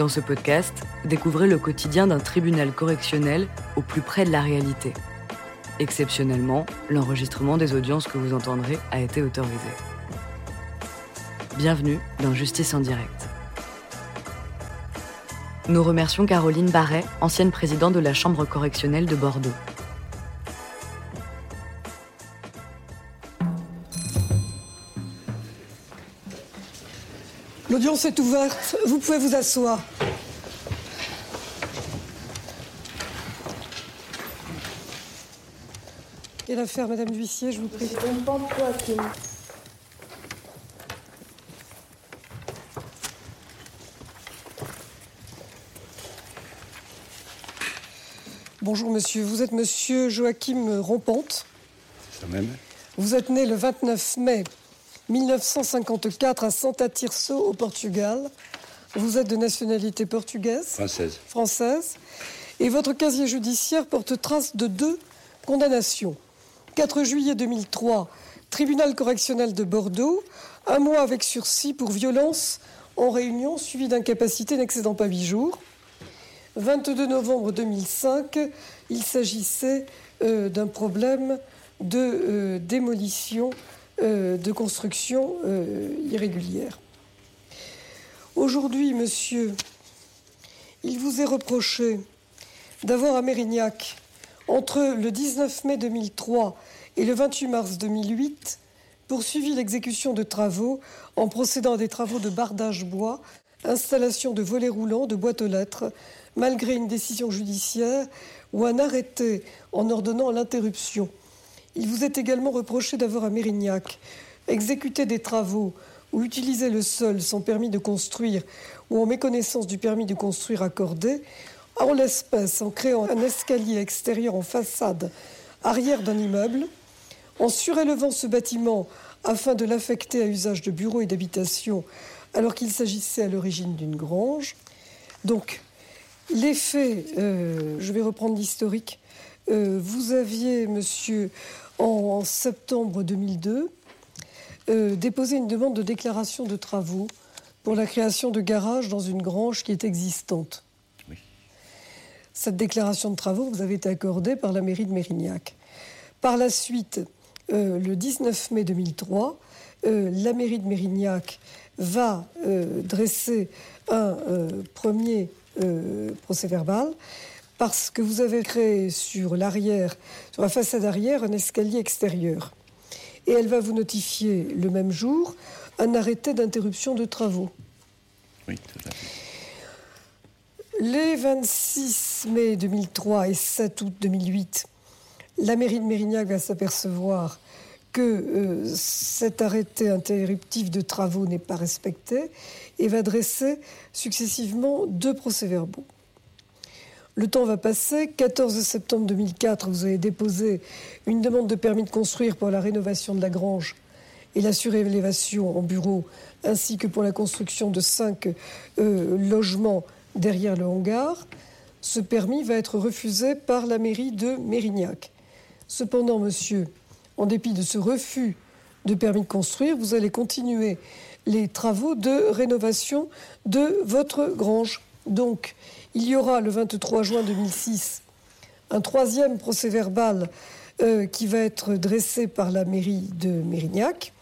Dans ce podcast, découvrez le quotidien d'un tribunal correctionnel au plus près de la réalité. Exceptionnellement, l'enregistrement des audiences que vous entendrez a été autorisé. Bienvenue dans Justice en direct. Nous remercions Caroline Barret, ancienne présidente de la Chambre correctionnelle de Bordeaux. L'audience est ouverte. Vous pouvez vous asseoir. Quelle affaire, Madame l'huissier, je vous prie. Bonjour monsieur, vous êtes monsieur Joachim Rompante. C'est ça même. Vous êtes né le 29 mai 1954 à Santa Tirso au Portugal. Vous êtes de nationalité portugaise Française. Française. Et votre casier judiciaire porte trace de deux condamnations. 4 juillet 2003, tribunal correctionnel de Bordeaux, un mois avec sursis pour violence en réunion suivi d'incapacité n'excédant pas 8 jours. 22 novembre 2005, il s'agissait euh, d'un problème de euh, démolition de construction irrégulière. Aujourd'hui, monsieur, il vous est reproché d'avoir à Mérignac, entre le 19 mai 2003 et le 28 mars 2008, poursuivi l'exécution de travaux en procédant à des travaux de bardage bois, installation de volets roulants, de boîtes aux lettres, malgré une décision judiciaire ou un arrêté en ordonnant l'interruption. Il vous est également reproché d'avoir à Mérignac exécuté des travaux ou utilisé le sol sans permis de construire ou en méconnaissance du permis de construire accordé, en l'espèce en créant un escalier extérieur en façade arrière d'un immeuble, en surélevant ce bâtiment afin de l'affecter à usage de bureaux et d'habitation alors qu'il s'agissait à l'origine d'une grange. Donc, les faits, euh, je vais reprendre l'historique. Euh, vous aviez, monsieur, en septembre 2002, euh, déposé une demande de déclaration de travaux pour la création de garages dans une grange qui est existante. Oui. Cette déclaration de travaux vous avez été accordée par la mairie de Mérignac. Par la suite, le 19 mai 2003, la mairie de Mérignac va dresser un premier euh, procès verbal parce que vous avez créé sur l'arrière, sur la façade arrière, un escalier extérieur. Et elle va vous notifier le même jour un arrêté d'interruption de travaux. Oui, tout à fait. Les 26 mai 2003 et 7 août 2008, la mairie de Mérignac va s'apercevoir que euh, cet arrêté interruptif de travaux n'est pas respecté et va dresser successivement deux procès-verbaux. Le temps va passer. 14 septembre 2004, vous avez déposé une demande de permis de construire pour la rénovation de la grange et la surélévation en bureau, ainsi que pour la construction de cinq euh, logements derrière le hangar. Ce permis va être refusé par la mairie de Mérignac. Cependant, monsieur, en dépit de ce refus de permis de construire, vous allez continuer les travaux de rénovation de votre grange. Donc, il y aura le 23 juin 2006 un troisième procès verbal euh, qui va être dressé par la mairie de Mérignac.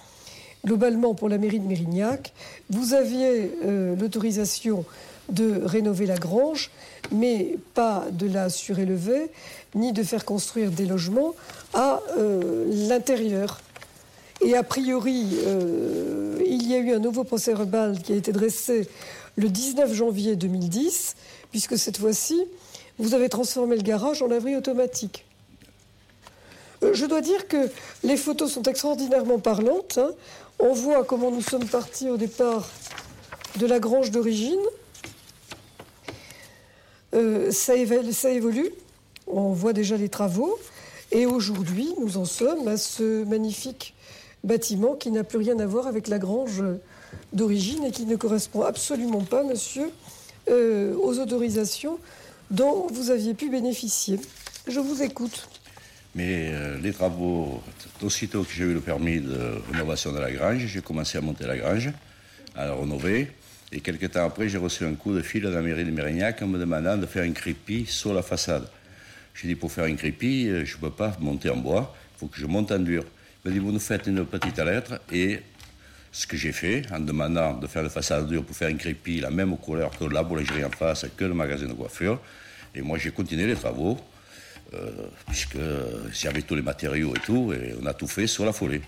Globalement, pour la mairie de Mérignac, vous aviez euh, l'autorisation de rénover la grange, mais pas de la surélever, ni de faire construire des logements à euh, l'intérieur. Et a priori, il y a eu un nouveau procès verbal qui a été dressé le 19 janvier 2010, puisque cette fois-ci, vous avez transformé le garage en laverie automatique. Euh, je dois dire que les photos sont extraordinairement parlantes. hein. On voit comment nous sommes partis au départ de la grange d'origine. Euh, ça, éva- ça évolue. On voit déjà les travaux. Et aujourd'hui, nous en sommes à ce magnifique bâtiment qui n'a plus rien à voir avec la grange d'origine et qui ne correspond absolument pas, monsieur, euh, aux autorisations dont vous aviez pu bénéficier. Je vous écoute. Mais euh, les travaux, aussitôt que j'ai eu le permis de rénovation de la grange, j'ai commencé à monter la grange, à la rénover. Et quelques temps après, j'ai reçu un coup de fil de la mairie de Mérignac en me demandant de faire un crépi sur la façade. J'ai dit, pour faire un crépi, euh, je ne peux pas monter en bois, il faut que je monte en dur. Il m'a dit, vous nous faites une petite lettre et ce que j'ai fait en demandant de faire la façade dure pour faire un crépi la même couleur que la boulangerie en face, que le magasin de coiffure. Et moi, j'ai continué les travaux, euh, puisque j'avais tous les matériaux et tout, et on a tout fait sur la foulée.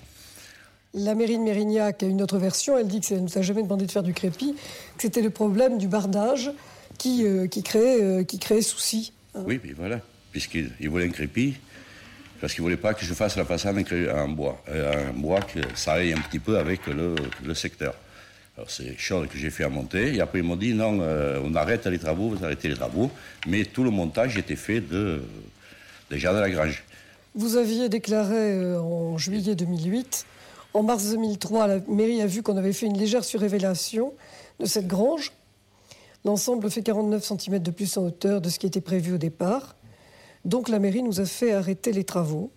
La mairie de Mérignac a une autre version. Elle dit que ça ne nous a jamais demandé de faire du crépi, que c'était le problème du bardage qui, euh, qui, créait, euh, qui créait souci. hein. Oui, puis voilà, puisqu'il il voulait un crépi, parce qu'il voulait pas que je fasse la façade cré- en bois, euh, en bois que ça un petit peu avec le, secteur. Alors c'est chose que j'ai fait à monter, et après ils m'ont dit non, euh, on arrête les travaux, vous arrêtez les travaux, mais tout le montage était fait de, déjà de la grange. Vous aviez déclaré euh, en juillet 2008. En mars 2003, la mairie a vu qu'on avait fait une légère surrévélation de cette grange. L'ensemble fait 49 cm de plus en hauteur de ce qui était prévu au départ. Donc la mairie nous a fait arrêter les travaux.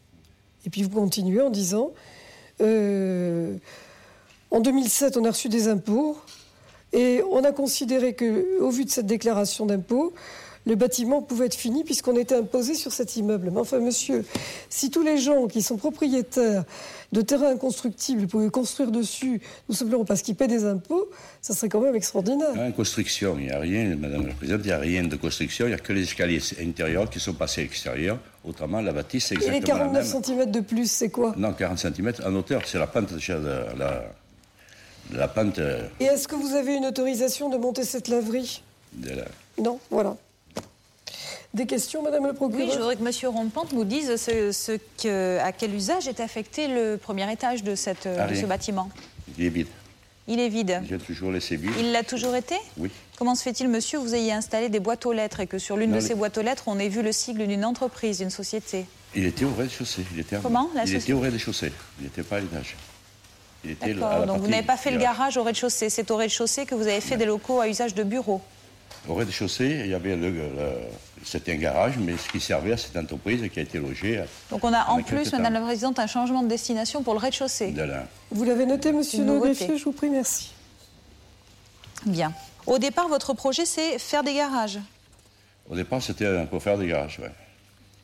Et puis vous continuez en disant, euh, en 2007, on a reçu des impôts et on a considéré que, au vu de cette déclaration d'impôt, le bâtiment pouvait être fini puisqu'on était imposé sur cet immeuble. Mais enfin, monsieur, si tous les gens qui sont propriétaires de terrains inconstructibles pouvaient construire dessus, tout simplement parce qu'ils paient des impôts, ça serait quand même extraordinaire. En construction, il n'y a rien, Madame la Présidente, il n'y a rien de construction, il n'y a que les escaliers intérieurs qui sont passés à l'extérieur. Autrement, la bâtisse, c'est Et les exactement la 49 même. cm de plus, c'est quoi? Non, 40 cm en hauteur, c'est la pente déjà de la, de la pente euh, Et est-ce que vous avez une autorisation de monter cette laverie? de la... Non, voilà. Des questions, Madame le Oui, procureur je voudrais que M. Rompante nous dise ce, ce que, à quel usage est affecté le premier étage de, cette, de Allez. ce bâtiment. Il est vide. Il est vide. J'ai toujours laissé vide. Il l'a toujours été Oui. Comment se fait-il, monsieur, que vous ayez installé des boîtes aux lettres et que sur l'une de les- ces boîtes aux lettres, on ait vu le sigle d'une entreprise, d'une société Il était au rez-de-chaussée. Il était en- Comment, la Il société était au rez-de-chaussée. Il n'était pas à l'étage. Il était à la D'accord, donc vous n'avez pas fait le garage au rez-de-chaussée. C'est au rez-de-chaussée que vous avez fait des locaux à usage de bureau. Au rez-de-chaussée, il y avait le, le- c'était un garage, mais ce qui servait à cette entreprise qui a été logée. à- Donc on a en plus, temps. Madame la Présidente, un changement de destination pour le rez-de-chaussée. de la- Vous l'avez noté, Monsieur greffier Je vous prie, merci. Bien. Au départ, votre projet, c'est faire des garages. Au départ, c'était pour faire des garages. ouais.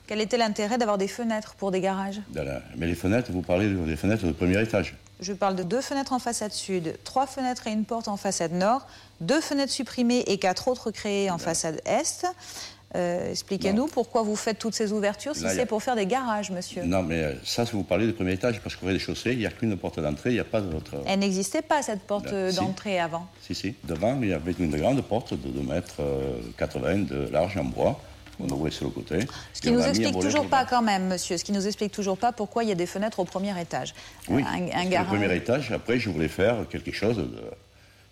Quel était l'intérêt d'avoir des fenêtres pour des garages? De la- Mais les fenêtres, vous parlez des fenêtres du premier étage. Je parle de deux fenêtres en façade sud, trois fenêtres et une porte en façade nord, deux fenêtres supprimées et quatre autres créées en façade est. Euh, Expliquez-nous pourquoi vous faites toutes ces ouvertures si a- c'est pour faire des garages, monsieur. Non, mais euh, ça, si vous parlez du premier étage, parce qu'au rez-de-chaussée, il n'y a qu'une porte d'entrée, il n'y a pas d'autre. Elle n'existait pas, cette porte Ben, euh, si. d'entrée avant. Si, si. Devant, il y avait une grande porte de 2 mètres euh, 80 de large en bois. On ouvrait sur le côté. Ce qui nous a explique toujours pas quand même, monsieur, ce qui nous explique toujours pas pourquoi il y a des fenêtres au premier étage. Oui, un, un garage. le premier étage, après, je voulais faire quelque chose de...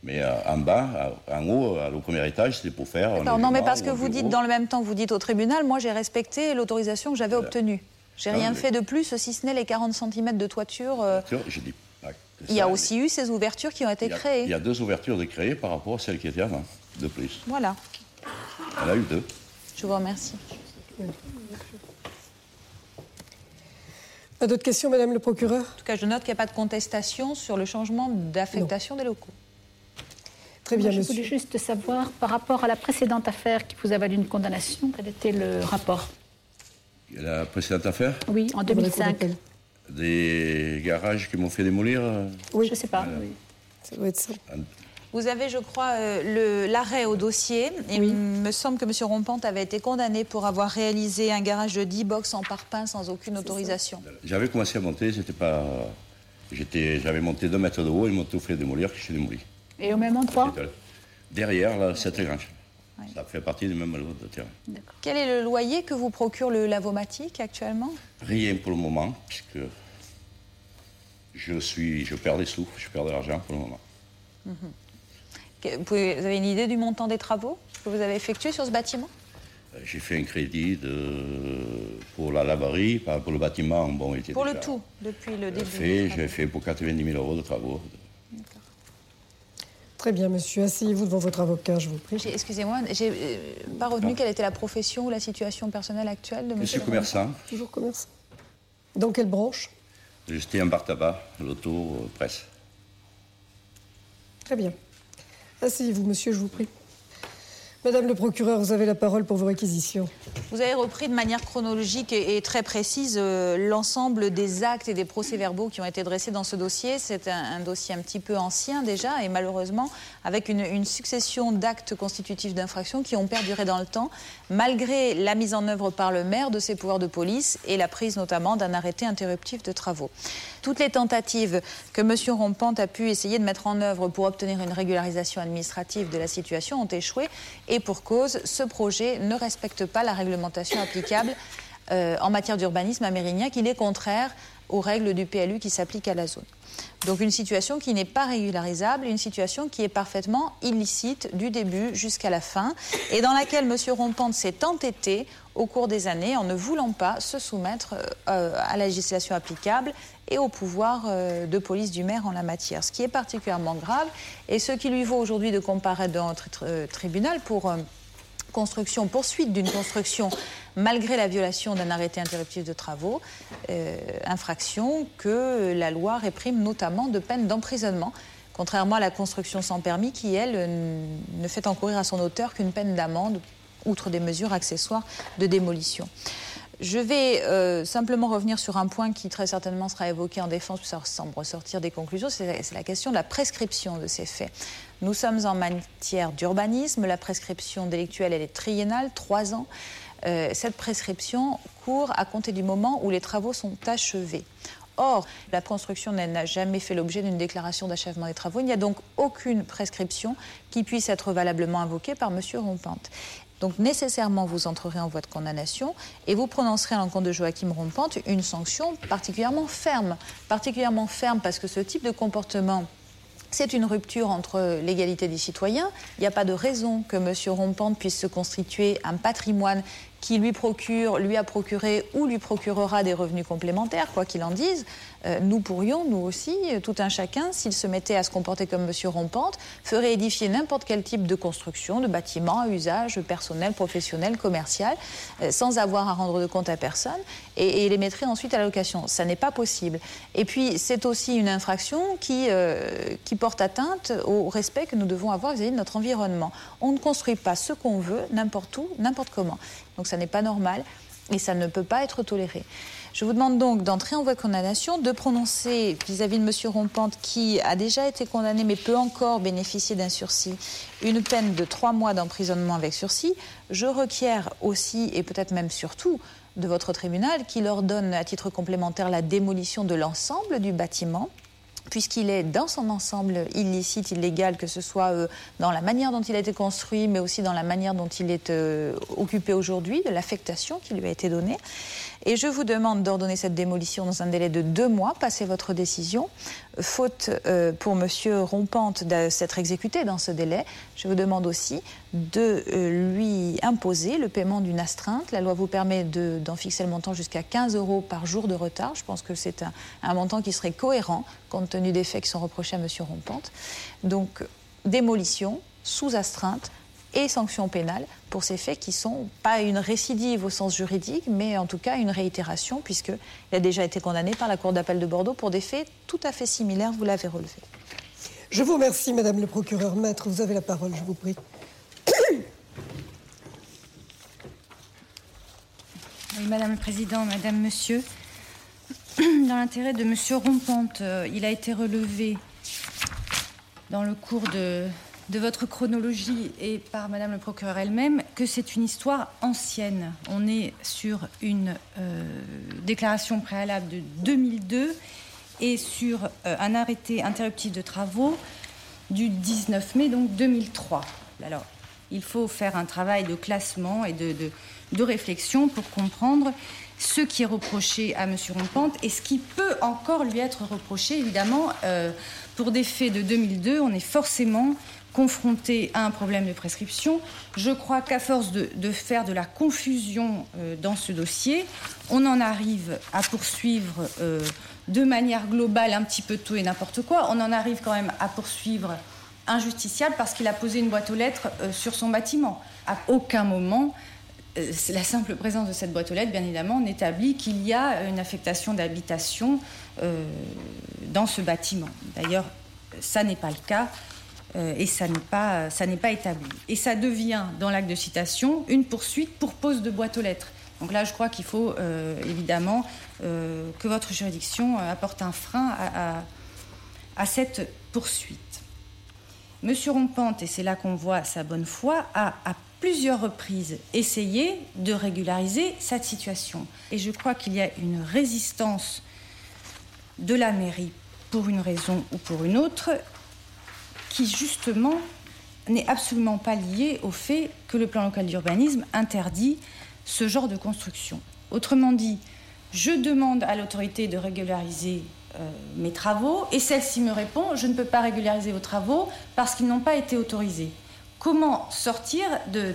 Mais euh, en bas, en haut, à- au premier étage, c'était pour faire... non, mais parce que vous dites dans le même temps vous dites au tribunal, moi j'ai respecté l'autorisation que j'avais obtenue. J'ai rien mais- fait de plus, si ce n'est les 40 cm de toiture. euh, Je dis pas que il y a aussi eu ces ouvertures qui ont été il a- créées. Il y a deux ouvertures de créées par rapport à celles qui étaient avant, de plus. Voilà, Elle a eu deux. Je vous remercie. Pas d'autres questions, Madame le procureur? En tout cas, je note qu'il n'y a pas de contestation sur le changement d'affectation des locaux. Très bien, Moi, je monsieur. voulais juste savoir, par rapport à la précédente affaire qui vous a valu une condamnation, quel était le rapport? La précédente affaire, Oui, en Vous voulez qu'on 2005. appelle des garages qui m'ont fait démolir. euh, Oui, Je ne sais pas. oui. ça doit être ça. Vous avez, je crois, euh, l'arrêt au dossier. Il me semble que M. Rompante avait été condamné pour avoir réalisé un garage de 10 box en parpaing sans aucune autorisation. J'avais commencé à monter, j'étais pas... J'étais, j'avais monté deux mètres de haut, ils m'ont tout fait démolir, que je suis démoli. Et au même endroit Derrière, là, cette grange. Ça fait partie du même lot de terrain. Quel est le loyer que vous procure le Lavomatique actuellement? Rien pour le moment, puisque je suis, je perds des sous, je perds de l'argent pour le moment. Pouvez- vous avez une idée du montant des travaux que vous avez effectués sur ce bâtiment? Euh, J'ai fait un crédit de, pour la laverie, pas pour le bâtiment. Bon, était Pour le tout, depuis le début. Fait, des j'ai fait pour 90 000 euros de travaux. Très bien, monsieur. Asseyez-vous devant votre avocat, je vous prie. Excusez-moi, j'ai euh, pas retenu quelle était la profession ou la situation personnelle actuelle de Je suis monsieur. commerçant, Toujours commerçant. Dans quelle branche? J'étais en bar tabac, l'auto, euh, presse. Très bien. Asseyez-vous, monsieur, je vous prie. Madame le procureur, vous avez la parole pour vos réquisitions. Vous avez repris de manière chronologique et, très précise euh, l'ensemble des actes et des procès-verbaux qui ont été dressés dans ce dossier. C'est un, dossier un petit peu ancien déjà et malheureusement avec une, succession d'actes constitutifs d'infraction qui ont perduré dans le temps, malgré la mise en œuvre par le maire de ses pouvoirs de police et la prise notamment d'un arrêté interruptif de travaux. Toutes les tentatives que M. Rompante a pu essayer de mettre en œuvre pour obtenir une régularisation administrative de la situation ont échoué et pour cause, ce projet ne respecte pas la réglementation applicable euh, en matière d'urbanisme à Mérignac. Il est contraire aux règles du PLU qui s'appliquent à la zone. Donc une situation qui n'est pas régularisable, une situation qui est parfaitement illicite du début jusqu'à la fin et dans laquelle M. Rompante s'est entêté au cours des années en ne voulant pas se soumettre euh, à la législation applicable et au pouvoir euh, de police du maire en la matière, ce qui est particulièrement grave et ce qui lui vaut aujourd'hui de comparaître devant notre euh, tribunal pour construction, poursuite d'une construction malgré la violation d'un arrêté interruptif de travaux, euh, infraction que la loi réprime notamment de peine d'emprisonnement, contrairement à la construction sans permis qui, elle, ne fait encourir à son auteur qu'une peine d'amende, outre des mesures accessoires de démolition. Je vais euh, simplement revenir sur un point qui très certainement sera évoqué en défense, ça semble ressortir des conclusions, c'est la question de la prescription de ces faits. Nous sommes en matière d'urbanisme, la prescription délictuelle elle est triennale, trois ans. Euh, cette prescription court à compter du moment où les travaux sont achevés. Or, la construction n'a jamais fait l'objet d'une déclaration d'achèvement des travaux. Il n'y a donc aucune prescription qui puisse être valablement invoquée par M. Rompante. Donc nécessairement, vous entrerez en voie de condamnation et vous prononcerez à l'encontre de Joachim Rompante une sanction particulièrement ferme. Particulièrement ferme parce que ce type de comportement c'est une rupture entre l'égalité des citoyens. Il n'y a pas de raison que M. Rompante puisse se constituer un patrimoine qui lui procure, lui a procuré ou lui procurera des revenus complémentaires, quoi qu'il en dise, euh, nous pourrions, nous aussi, euh, tout un chacun, s'il se mettait à se comporter comme M. Rompante, ferait édifier n'importe quel type de construction, de bâtiment à usage personnel, professionnel, commercial, euh, sans avoir à rendre de compte à personne, et, les mettrait ensuite à la location. Ça n'est pas possible. Et puis, c'est aussi une infraction qui, qui porte atteinte au respect que nous devons avoir vis-à-vis de notre environnement. On ne construit pas ce qu'on veut, n'importe où, n'importe comment. Donc ça n'est pas normal et ça ne peut pas être toléré. Je vous demande donc d'entrer en voie de condamnation, de prononcer vis-à-vis de M. Rompante, qui a déjà été condamné mais peut encore bénéficier d'un sursis, une peine de trois mois d'emprisonnement avec sursis. Je requiers aussi, et peut-être même surtout, de votre tribunal qu'il ordonne à titre complémentaire la démolition de l'ensemble du bâtiment puisqu'il est dans son ensemble illicite, illégal, que ce soit euh, dans la manière dont il a été construit, mais aussi dans la manière dont il est euh, occupé aujourd'hui, de l'affectation qui lui a été donnée. Et je vous demande d'ordonner cette démolition dans un délai de deux mois, passez votre décision. Faute euh, pour Monsieur Rompante de s'être exécuté dans ce délai, je vous demande aussi de euh, lui imposer le paiement d'une astreinte. La loi vous permet d'en fixer le montant jusqu'à 15 euros par jour de retard. Je pense que c'est un, un, montant qui serait cohérent compte tenu des faits qui sont reprochés à Monsieur Rompante. Donc, démolition sous astreinte et sanctions pénales pour ces faits qui sont pas une récidive au sens juridique, mais en tout cas une réitération, puisqu'il a déjà été condamné par la Cour d'appel de Bordeaux pour des faits tout à fait similaires, vous l'avez relevé. Je vous remercie, Madame le procureur. Maître, vous avez la parole, je vous prie. Madame le Président, Madame, Monsieur, dans l'intérêt de Monsieur Rompante, euh, il a été relevé dans le cours de de votre chronologie et par Madame le procureur elle-même que c'est une histoire ancienne. On est sur une euh, déclaration préalable de 2002 et sur euh, un arrêté interruptif de travaux du 19 mai donc 2003. Alors, il faut faire un travail de classement et de, réflexion pour comprendre ce qui est reproché à M. Rompante et ce qui peut encore lui être reproché. Évidemment, euh, pour des faits de 2002, on est forcément confronté à un problème de prescription. Je crois qu'à force de, faire de la confusion euh, dans ce dossier, on en arrive à poursuivre euh, de manière globale un petit peu tout et n'importe quoi. On en arrive quand même à poursuivre un justiciable parce qu'il a posé une boîte aux lettres euh, sur son bâtiment. À aucun moment, la simple présence de cette boîte aux lettres, bien évidemment, n'établit qu'il y a une affectation d'habitation dans ce bâtiment. D'ailleurs, ça n'est pas le cas. Euh, et ça n'est pas, établi. Et ça devient, dans l'acte de citation, une poursuite pour pose de boîte aux lettres. Donc là, je crois qu'il faut euh, évidemment euh, que votre juridiction apporte un frein à cette poursuite. Monsieur Rompante, et c'est là qu'on voit sa bonne foi, a à plusieurs reprises essayé de régulariser cette situation. Et je crois qu'il y a une résistance de la mairie pour une raison ou pour une autre qui justement n'est absolument pas liée au fait que le plan local d'urbanisme interdit ce genre de construction. Autrement dit, je demande à l'autorité de régulariser euh, mes travaux et celle-ci me répond je ne peux pas régulariser vos travaux parce qu'ils n'ont pas été autorisés. Comment sortir de,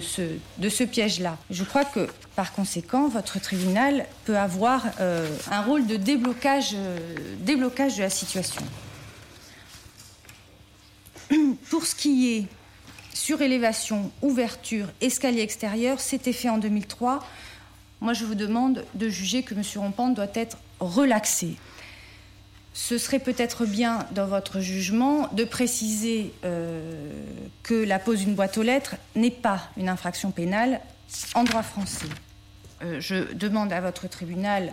ce, piège-là? Je crois que, par conséquent, votre tribunal peut avoir euh, un rôle de déblocage, euh, déblocage de la situation. Pour ce qui est surélévation, ouverture, escalier extérieur, c'était fait en 2003. Moi, je vous demande de juger que M. Rompante doit être relaxé. Ce serait peut-être bien, dans votre jugement, de préciser euh, que la pose d'une boîte aux lettres n'est pas une infraction pénale en droit français. Euh, je demande à votre tribunal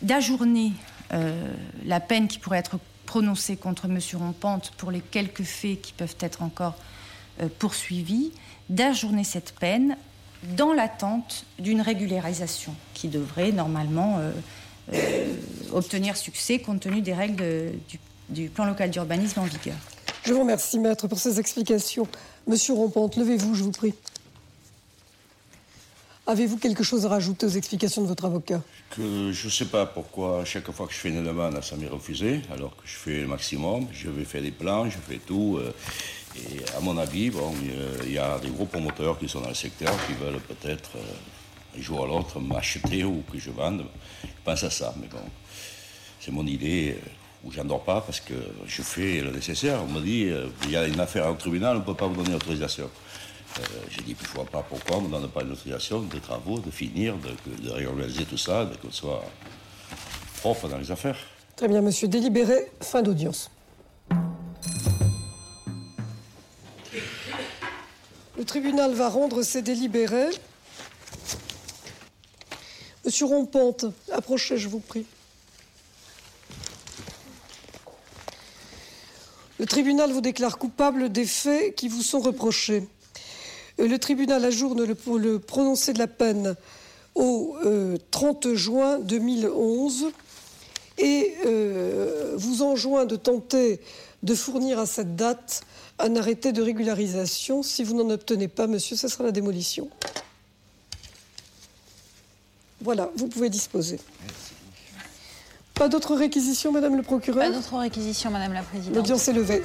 d'ajourner euh, la peine qui pourrait être prononcée contre M. Rompante pour les quelques faits qui peuvent être encore poursuivis, d'ajourner cette peine dans l'attente d'une régularisation qui devrait normalement euh, euh, obtenir succès compte tenu des règles du, plan local d'urbanisme en vigueur. Je vous remercie, maître, pour ces explications. Monsieur Rompante, levez-vous, je vous prie. Avez-vous quelque chose à rajouter aux explications de votre avocat? Que Je ne sais pas pourquoi, chaque fois que je fais une demande, ça m'est refusé, alors que je fais le maximum. Je vais faire des plans, je fais tout. Euh, et à mon avis, bon, il y a des gros promoteurs qui sont dans le secteur qui veulent peut-être euh, un jour à l'autre m'acheter ou que je vende. Je pense à ça, mais bon, c'est mon idée euh, où j'endors pas parce que je fais le nécessaire. On me dit, il y a une affaire au tribunal, on ne peut pas vous donner l'autorisation. Je ne pas pourquoi on ne me donne pas une autorisation de travaux, de finir, de, de réorganiser tout ça, de qu'on soit propre dans les affaires. Très bien, monsieur. Délibéré, fin d'audience. Le tribunal va rendre ses délibérés. Monsieur Rompante, approchez, je vous prie. Le tribunal vous déclare coupable des faits qui vous sont reprochés. Euh, le tribunal ajourne le, le prononcé de la peine au 30 euh, juin 2011 et euh, vous enjoint de tenter de fournir à cette date un arrêté de régularisation. Si vous n'en obtenez pas, monsieur, ce sera la démolition. Voilà, vous pouvez disposer. Pas d'autres réquisitions, Madame le procureur? Pas d'autres réquisitions, Madame la Présidente. L'audience est levée.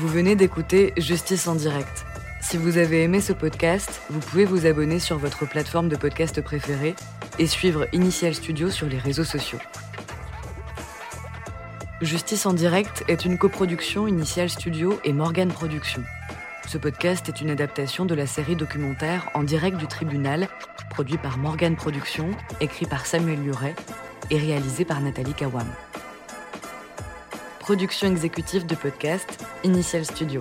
Vous venez d'écouter Justice en direct. Si vous avez aimé ce podcast, vous pouvez vous abonner sur votre plateforme de podcast préférée et suivre Initial Studio sur les réseaux sociaux. Justice en direct est une coproduction Initial Studio et Morgan Productions. Ce podcast est une adaptation de la série documentaire En direct du tribunal, produit par Morgan Productions, écrit par Samuel Luret et réalisé par Nathalie Kawam. Production exécutive du podcast Initial Studio.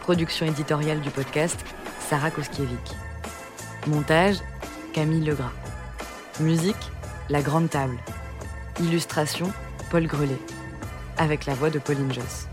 Production éditoriale du podcast Sarah Koskiewicz. Montage Camille Legras. Musique La Grande Table. Illustration Paul Grelet avec la voix de Pauline Joss.